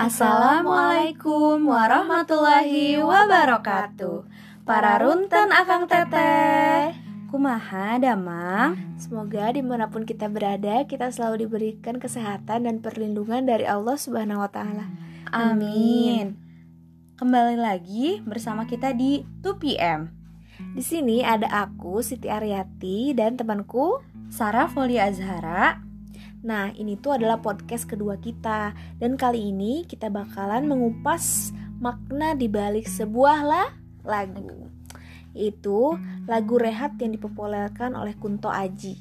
Assalamualaikum warahmatullahi wabarakatuh. Para runten akang teteh. Kumaha damang? Semoga di mana pun kita berada Kita selalu diberikan kesehatan dan perlindungan dari Allah subhanahu wa ta'ala. Amin. Kembali lagi bersama kita di 2PM Di sini ada aku Siti Aryati dan temanku Sarah Folia Azhara Nah, ini tuh adalah podcast kedua kita dan kali ini kita bakalan mengupas makna di balik sebuah lah lagu. Itu lagu Rehat yang dipopulerkan oleh Kunto Aji.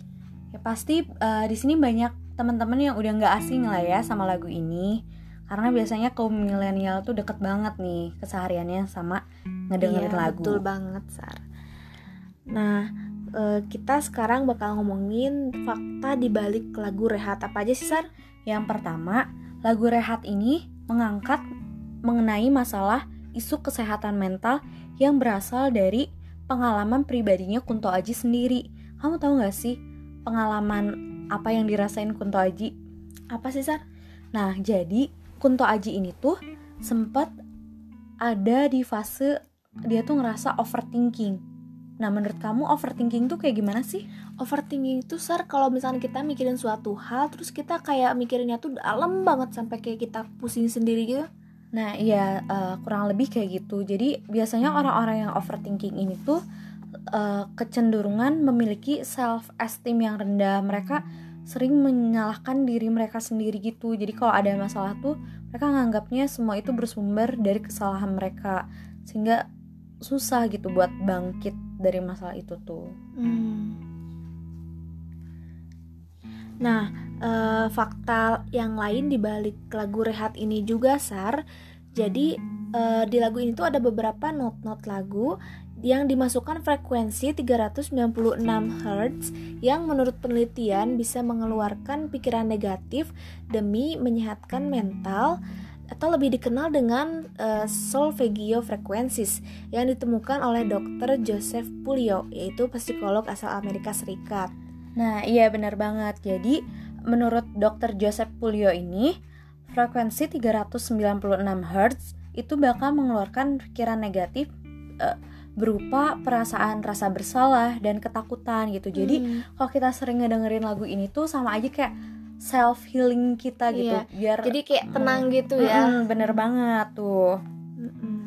Ya pasti uh, di sini banyak teman-teman yang udah nggak asing lah ya sama lagu ini. Karena biasanya kaum milenial tuh deket banget nih kesehariannya sama ngedengerin iya, lagu. Betul banget, Sar. Nah, uh, kita sekarang bakal ngomongin fakta di balik lagu Rehat apa aja sih Sar? Yang pertama, lagu Rehat ini mengangkat mengenai masalah isu kesehatan mental yang berasal dari pengalaman pribadinya Kunto Aji sendiri. Kamu tahu gak sih pengalaman apa yang dirasain Kunto Aji? Apa sih Sar? Nah, jadi Kunto Aji ini tuh sempat ada di fase dia tuh ngerasa overthinking Nah, menurut kamu overthinking tuh kayak gimana sih? Overthinking itu sar kalau misalnya kita mikirin suatu hal terus kita kayak mikirinnya tuh dalam banget sampai kayak kita pusing sendiri gitu. Nah, iya uh, kurang lebih kayak gitu. Jadi, biasanya orang-orang yang overthinking ini tuh uh, kecenderungan memiliki self esteem yang rendah. Mereka sering menyalahkan diri mereka sendiri gitu. Jadi, kalau ada masalah tuh mereka nganggapnya semua itu bersumber dari kesalahan mereka. Sehingga susah gitu buat bangkit dari masalah itu tuh. Hmm. Nah, uh, fakta yang lain di balik lagu Rehat ini juga Sar. Jadi uh, di lagu ini tuh ada beberapa not-not lagu yang dimasukkan frekuensi 396 Hz yang menurut penelitian bisa mengeluarkan pikiran negatif demi menyehatkan mental atau lebih dikenal dengan uh, solfeggio frequencies yang ditemukan oleh Dr. Joseph Pulio, yaitu psikolog asal Amerika Serikat. Nah, iya benar banget. Jadi, menurut Dr. Joseph Pulio ini, frekuensi 396 Hz itu bakal mengeluarkan pikiran negatif uh, berupa perasaan rasa bersalah dan ketakutan gitu. Jadi, hmm. kalau kita sering ngedengerin lagu ini tuh sama aja kayak self healing kita gitu iya. biar jadi kayak tenang hmm, gitu ya hmm, bener banget tuh hmm.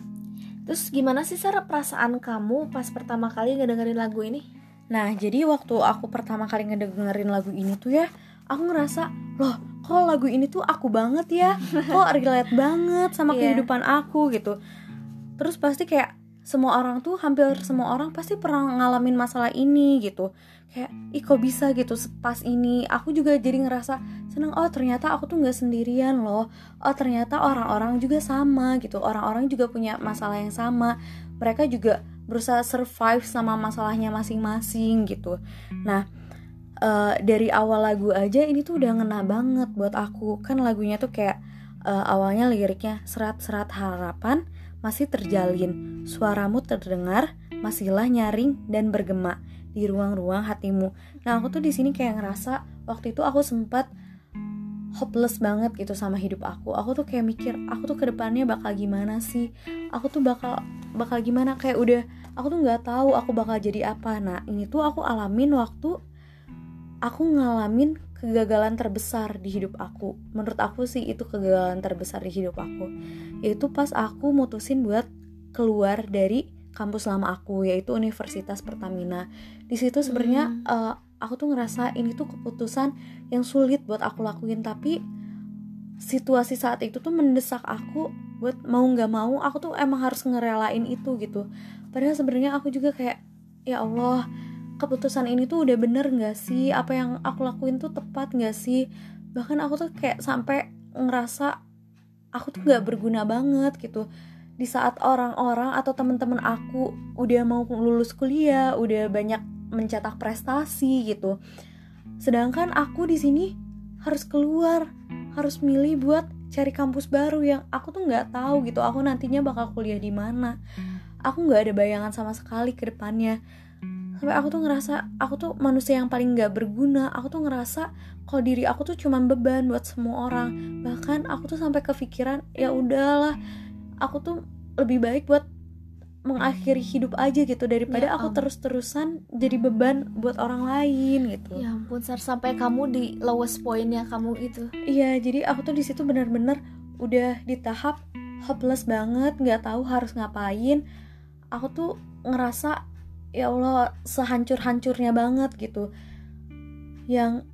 terus gimana sih Sarah perasaan kamu pas pertama kali ngedengerin lagu ini nah jadi waktu aku pertama kali ngedengerin lagu ini tuh ya aku ngerasa loh kok lagu ini tuh aku banget ya kok relate banget sama yeah. kehidupan aku gitu terus pasti kayak semua orang tuh hampir semua orang pasti pernah ngalamin masalah ini gitu. Kayak ih kok bisa gitu pas ini? Aku juga jadi ngerasa seneng oh ternyata aku tuh nggak sendirian loh. Oh ternyata orang-orang juga sama gitu. Orang-orang juga punya masalah yang sama. Mereka juga berusaha survive sama masalahnya masing-masing gitu. Nah uh, dari awal lagu aja ini tuh udah ngena banget buat aku. Kan lagunya tuh kayak uh, awalnya liriknya serat-serat harapan masih terjalin, suaramu terdengar, masihlah nyaring dan bergema di ruang-ruang hatimu. Nah, aku tuh di sini kayak ngerasa waktu itu aku sempat hopeless banget gitu sama hidup aku. Aku tuh kayak mikir, aku tuh ke depannya bakal gimana sih? Aku tuh bakal bakal gimana? Kayak udah, aku tuh nggak tahu aku bakal jadi apa. Nah, ini tuh aku alamin waktu aku ngalamin kegagalan terbesar di hidup aku. Menurut aku sih itu kegagalan terbesar di hidup aku. Yaitu pas aku mutusin buat keluar dari kampus lama aku yaitu Universitas Pertamina. Di situ sebenarnya hmm. uh, aku tuh ngerasa ini tuh keputusan yang sulit buat aku lakuin tapi situasi saat itu tuh mendesak aku buat mau nggak mau aku tuh emang harus ngerelain itu gitu. Padahal sebenarnya aku juga kayak ya Allah keputusan ini tuh udah bener gak sih? Apa yang aku lakuin tuh tepat gak sih? Bahkan aku tuh kayak sampai ngerasa aku tuh gak berguna banget gitu. Di saat orang-orang atau teman-teman aku udah mau lulus kuliah udah banyak mencetak prestasi gitu. Sedangkan aku di sini harus keluar harus milih buat cari kampus baru yang aku tuh nggak tahu gitu aku nantinya bakal kuliah di mana. Aku nggak ada bayangan sama sekali ke depannya sampai aku tuh ngerasa aku tuh manusia yang paling nggak berguna aku tuh ngerasa kalau diri aku tuh cuman beban buat semua orang bahkan aku tuh sampai kepikiran ya udahlah aku tuh lebih baik buat mengakhiri hidup aja gitu daripada Ya aku terus-terusan jadi beban buat orang lain gitu Ya ampun Sar sampai kamu di lowest pointnya kamu itu. Iya, jadi aku tuh di situ benar-benar udah di tahap hopeless banget, nggak tahu harus ngapain. Aku tuh ngerasa ya Allah sehancur-hancurnya banget gitu. Yang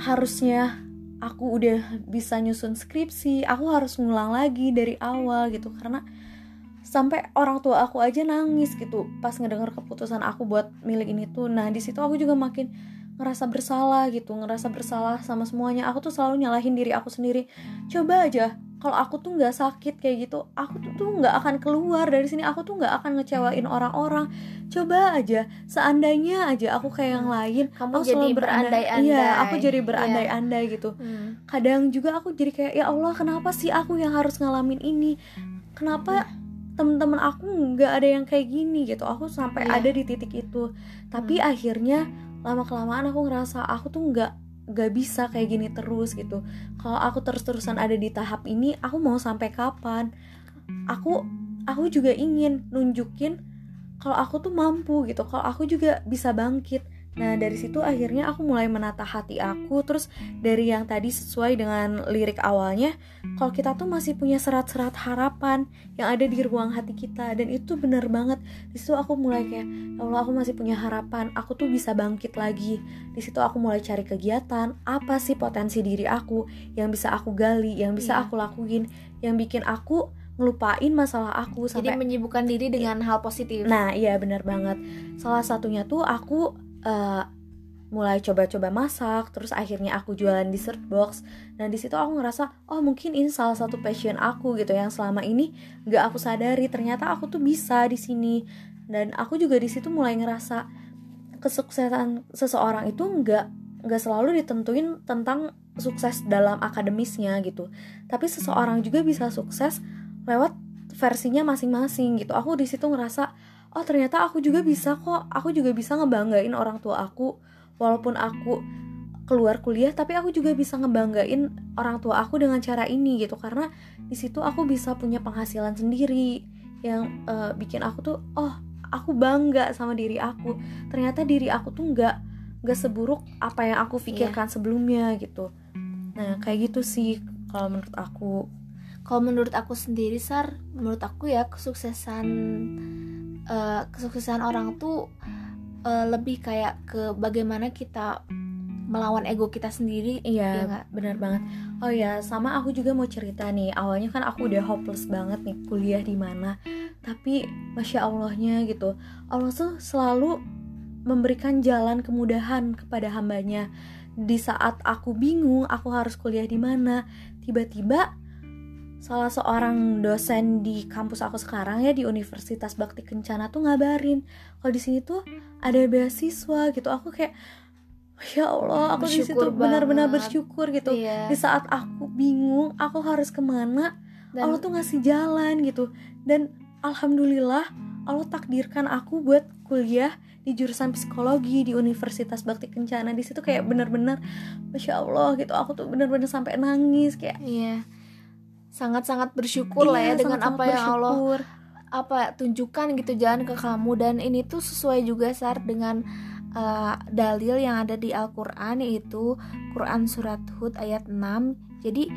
harusnya aku udah bisa nyusun skripsi, aku harus ngulang lagi dari awal gitu karena sampai orang tua aku aja nangis gitu pas ngedenger keputusan aku buat milik ini tuh. Nah, di situ aku juga makin ngerasa bersalah gitu ngerasa bersalah sama semuanya. Aku tuh selalu nyalahin diri aku sendiri. Coba aja kalau aku tuh nggak sakit kayak gitu aku tuh tuh nggak akan keluar dari sini. Aku tuh nggak akan ngecewain orang-orang. Coba aja seandainya aja aku kayak yang lain Kamu aku jadi selalu berandai berandai-andai. iya aku jadi Iya. berandai-andai gitu. Hmm. kadang juga aku jadi kayak ya Allah kenapa sih aku yang harus ngalamin ini? Kenapa temen-temen aku nggak ada yang kayak gini? Gitu. Aku sampai Iya. ada di titik itu. Tapi akhirnya lama kelamaan aku ngerasa aku tuh nggak nggak bisa kayak gini terus gitu. Kalau aku terus-terusan ada di tahap ini aku mau sampai kapan? Aku aku juga ingin nunjukin kalau aku tuh mampu gitu. Kalau aku juga bisa bangkit nah dari situ akhirnya aku mulai menata hati aku terus dari yang tadi sesuai dengan lirik awalnya kalau kita tuh masih punya serat-serat harapan yang ada di ruang hati kita dan itu bener banget di situ aku mulai kayak ya Allah aku masih punya harapan aku tuh bisa bangkit lagi di situ aku mulai cari kegiatan apa sih potensi diri aku yang bisa aku gali yang bisa Iya. aku lakuin yang bikin aku ngelupain masalah aku Jadi sampai menyibukkan diri dengan hal positif. Nah, iya benar banget. Salah satunya tuh aku eh, mulai coba-coba masak, terus akhirnya aku jualan dessert box. Nah, di situ aku ngerasa, oh mungkin ini salah satu passion aku gitu yang selama ini nggak aku sadari. Ternyata aku tuh bisa di sini. Dan aku juga di situ mulai ngerasa kesuksesan seseorang itu nggak nggak selalu ditentuin tentang sukses dalam akademisnya gitu. Tapi seseorang juga bisa sukses lewat versinya masing-masing gitu. Aku di situ ngerasa oh ternyata aku juga bisa kok. Aku juga bisa ngebanggain orang tua aku. Walaupun aku keluar kuliah tapi aku juga bisa ngebanggain orang tua aku dengan cara ini gitu. Karena di situ aku bisa punya penghasilan sendiri yang eh, bikin aku tuh oh aku bangga sama diri aku. Ternyata diri aku tuh nggak nggak seburuk apa yang aku pikirkan sebelumnya gitu. Nah kayak gitu sih kalau menurut aku. Kalau menurut aku sendiri Sar, menurut aku ya kesuksesan eh, kesuksesan orang tuh eh, lebih kayak ke bagaimana kita melawan ego kita sendiri. Iya nggak? benar banget. Oh ya, sama aku juga mau cerita nih. Awalnya kan aku udah hopeless banget nih kuliah di mana. Tapi masya Allahnya gitu, Allah tuh selalu memberikan jalan kemudahan kepada hambanya. Di saat aku bingung, aku harus kuliah di mana, tiba-tiba salah seorang dosen di kampus aku sekarang ya di Universitas Bakti Kencana tuh ngabarin kalau di sini tuh ada beasiswa gitu. Aku kayak ya Allah, aku di situ benar-benar bersyukur gitu. Iya. Di saat aku bingung, aku harus ke mana, Dan Allah tuh ngasih jalan gitu. Dan alhamdulillah Allah takdirkan aku buat kuliah di jurusan psikologi di Universitas Bakti Kencana. Di situ kayak benar-benar masya Allah gitu. Aku tuh benar-benar sampai nangis kayak iya sangat-sangat bersyukur lah ya iya, dengan apa yang Allah apa tunjukkan gitu jalan ke kamu dan ini tuh sesuai juga Sar dengan uh, dalil yang ada di Al-Qur'an yaitu Quran surat Hud ayat 6. Jadi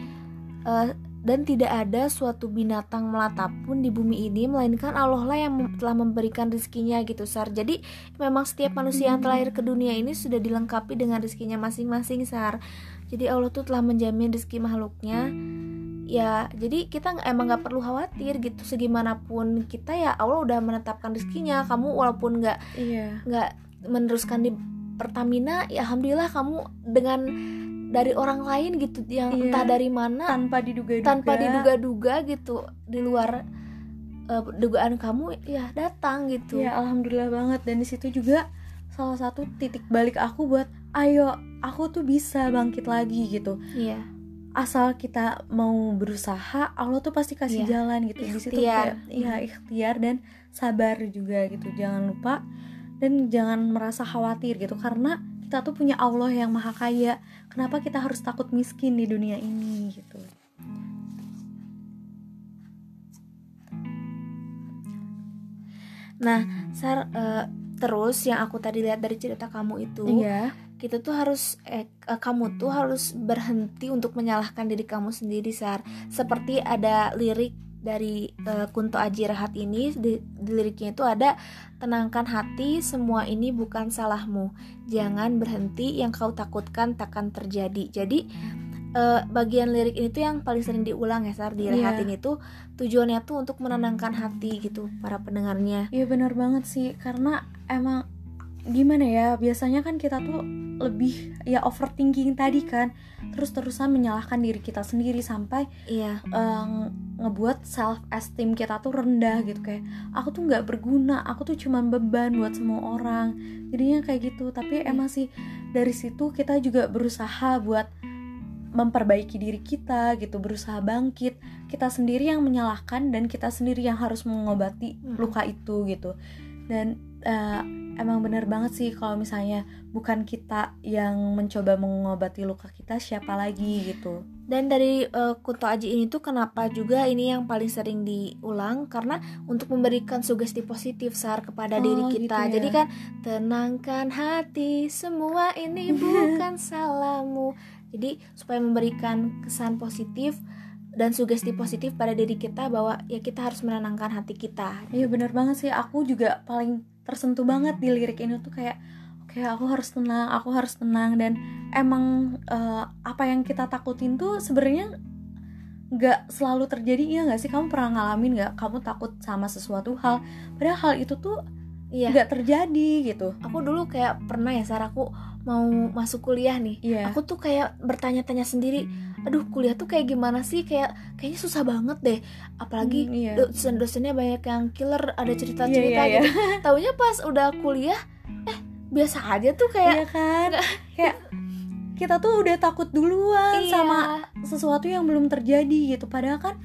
uh, dan tidak ada suatu binatang melata pun di bumi ini melainkan Allah lah yang telah memberikan rezekinya gitu Sar. Jadi memang setiap manusia yang terlahir ke dunia ini sudah dilengkapi dengan rezekinya masing-masing Sar. Jadi Allah tuh telah menjamin rezeki makhluknya ya jadi kita emang nggak perlu khawatir gitu segimanapun kita ya Allah udah menetapkan rezekinya kamu walaupun nggak Iya. nggak meneruskan di Pertamina ya alhamdulillah kamu dengan dari orang lain gitu yang Iya. entah dari mana Tanpa diduga-duga. tanpa diduga-duga gitu di luar eh, dugaan kamu ya datang gitu Iya, alhamdulillah banget dan di situ juga salah satu titik balik aku buat ayo aku tuh bisa bangkit lagi gitu. iya asal kita mau berusaha Allah tuh pasti kasih Iya. jalan gitu. Di situ kayak iya ikhtiar dan sabar juga gitu. Jangan lupa dan jangan merasa khawatir gitu karena kita tuh punya Allah yang maha kaya. Kenapa kita harus takut miskin di dunia ini gitu? Nah sar uh, terus yang aku tadi lihat dari cerita kamu itu iya. kita tuh harus eh, kamu tuh harus berhenti untuk menyalahkan diri kamu sendiri sar. Seperti ada lirik dari uh, Kunto Aji Rehat ini di, di liriknya itu ada tenangkan hati semua ini bukan salahmu. Jangan berhenti yang kau takutkan takkan terjadi. Jadi uh, bagian lirik ini tuh yang paling sering diulang ya Sar di Rehat yeah. ini tuh tujuannya tuh untuk menenangkan hati gitu para pendengarnya. Iya benar banget sih. Karena emang gimana ya biasanya kan kita tuh lebih ya overthinking tadi kan. Terus terusan menyalahkan diri kita sendiri sampai iya. um, ngebuat self esteem kita tuh rendah gitu. Kayak aku tuh nggak berguna aku tuh cuman beban buat semua orang. Jadinya kayak gitu. Tapi iya. emang sih dari situ kita juga berusaha buat memperbaiki diri kita gitu berusaha bangkit. Kita sendiri yang menyalahkan dan kita sendiri yang harus mengobati hmm. luka itu gitu. Dan uh, emang bener banget sih kalau misalnya bukan kita yang mencoba mengobati luka kita siapa lagi gitu dan dari uh, Kunto Aji ini tuh kenapa juga ini yang paling sering diulang karena untuk memberikan sugesti positif sar kepada oh, diri kita gitu ya? jadi kan tenangkan hati semua ini bukan salahmu jadi supaya memberikan kesan positif dan sugesti positif pada diri kita bahwa ya kita harus menenangkan hati kita. Iya benar banget sih. Aku juga paling tersentuh banget di lirik ini tuh kayak oke okay, aku harus tenang, aku harus tenang dan emang uh, apa yang kita takutin tuh sebenarnya nggak selalu terjadi ya nggak sih kamu pernah ngalamin nggak kamu takut sama sesuatu hal padahal hal itu tuh iya. nggak terjadi gitu aku dulu kayak pernah ya saat aku mau masuk kuliah nih iya. aku tuh kayak bertanya-tanya sendiri aduh kuliah tuh kayak gimana sih kayak kayaknya susah banget deh apalagi hmm, iya. dosen-dosennya banyak yang killer ada cerita-cerita iya, iya, gitu iya. taunya pas udah kuliah eh biasa aja tuh kayak iya kan kayak kita tuh udah takut duluan iya. sama sesuatu yang belum terjadi gitu padahal kan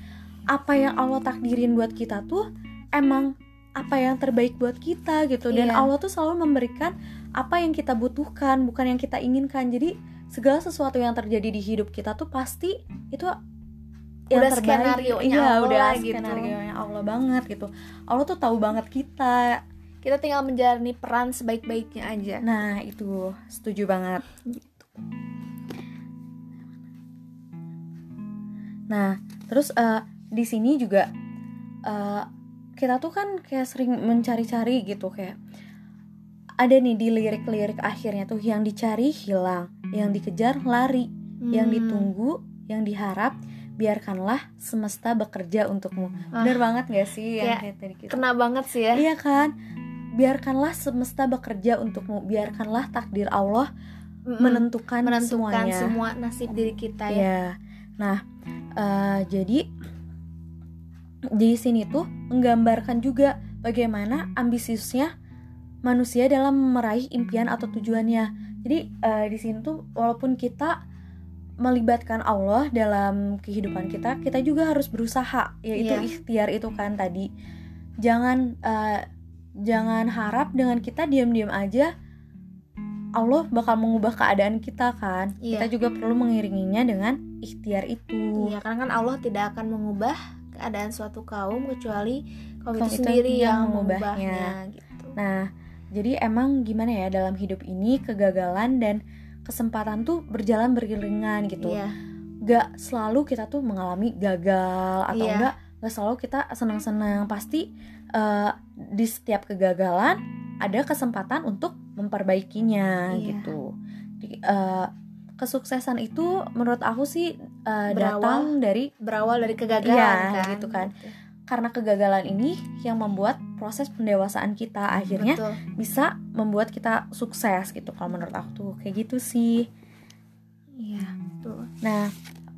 apa yang Allah takdirin buat kita tuh emang apa yang terbaik buat kita gitu dan iya. Allah tuh selalu memberikan apa yang kita butuhkan bukan yang kita inginkan jadi segala sesuatu yang terjadi di hidup kita tuh pasti itu yang udah skenario nya iya, Allah udah gitu. skenario nya Allah banget gitu. Allah tuh tahu banget kita. Kita tinggal menjalani peran sebaik-baiknya aja. Nah itu. Setuju banget. Gitu. nah terus uh, di sini juga uh, kita tuh kan kayak sering mencari-cari gitu kayak ada nih di lirik-lirik akhirnya tuh yang dicari hilang, yang dikejar lari, hmm. yang ditunggu, yang diharap biarkanlah semesta bekerja untukmu. Ah, Bener banget gak sih yang kayak tadi kita? Kena banget sih ya. Iya kan? Biarkanlah semesta bekerja untukmu, biarkanlah takdir Allah mm menentukan, menentukan semuanya. semua nasib diri kita ya. ya. Nah, uh, jadi di sini tuh menggambarkan juga bagaimana ambisiusnya manusia dalam meraih impian atau tujuannya. Jadi uh, di sini tuh walaupun kita melibatkan Allah dalam kehidupan kita, kita juga harus berusaha, yaitu yeah. ikhtiar itu kan tadi. Jangan uh, jangan harap dengan kita diam-diam aja Allah bakal mengubah keadaan kita kan. Yeah. Kita juga perlu mengiringinya dengan ikhtiar itu. Iya, karena kan Allah tidak akan mengubah keadaan suatu kaum kecuali kaum, kaum itu sendiri yang mengubahnya. Gitu. Nah, jadi emang gimana ya dalam hidup ini kegagalan dan kesempatan tuh berjalan beriringan gitu. Iya. Gak selalu kita tuh mengalami gagal atau iya. enggak gak selalu kita senang-senang. Pasti uh, di setiap kegagalan ada kesempatan untuk memperbaikinya iya. gitu. Di, uh, kesuksesan itu menurut aku sih uh, datang dari berawal dari kegagalan iya, kan gitu kan. Gitu karena kegagalan ini yang membuat proses pendewasaan kita akhirnya Betul. bisa membuat kita sukses gitu kalau menurut aku tuh. Kayak gitu sih. Iya. Betul. Nah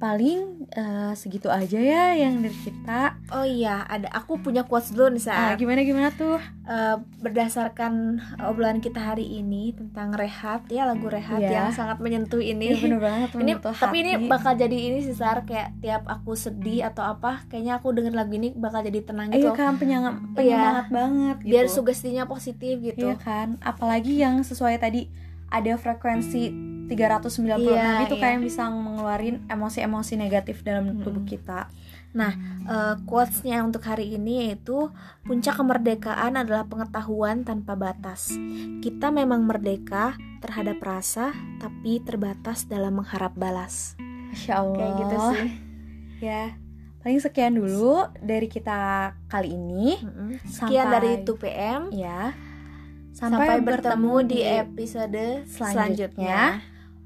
paling uh, segitu aja ya yang dari kita. Oh iya, ada aku punya quotes dulu nih Ah, saat gimana gimana tuh? berdasarkan obrolan kita hari ini tentang rehat ya lagu rehat Iya. yang sangat menyentuh ini. Iya bener banget ini menyentuh tapi ini hati. bakal jadi ini sih Sar kayak tiap aku sedih atau apa kayaknya aku denger lagu ini bakal jadi tenang Iya gitu kan penyemangat, Iya. penyemangat banget gitu. biar sugestinya positif gitu Iya kan, apalagi yang sesuai tadi ada frekuensi 396 Iya, itu iya. kayak bisa mengeluarin emosi-emosi negatif dalam tubuh kita. Eh, quotesnya untuk hari ini yaitu puncak kemerdekaan adalah pengetahuan tanpa batas kita memang merdeka terhadap rasa tapi terbatas dalam mengharap balas Masya Allah. kayak gitu sih Ya, paling sekian dulu dari kita kali ini. Mm-mm. sekian Sampai- dari 2PM Ya. Sampai, bertemu di episode selanjutnya. selanjutnya.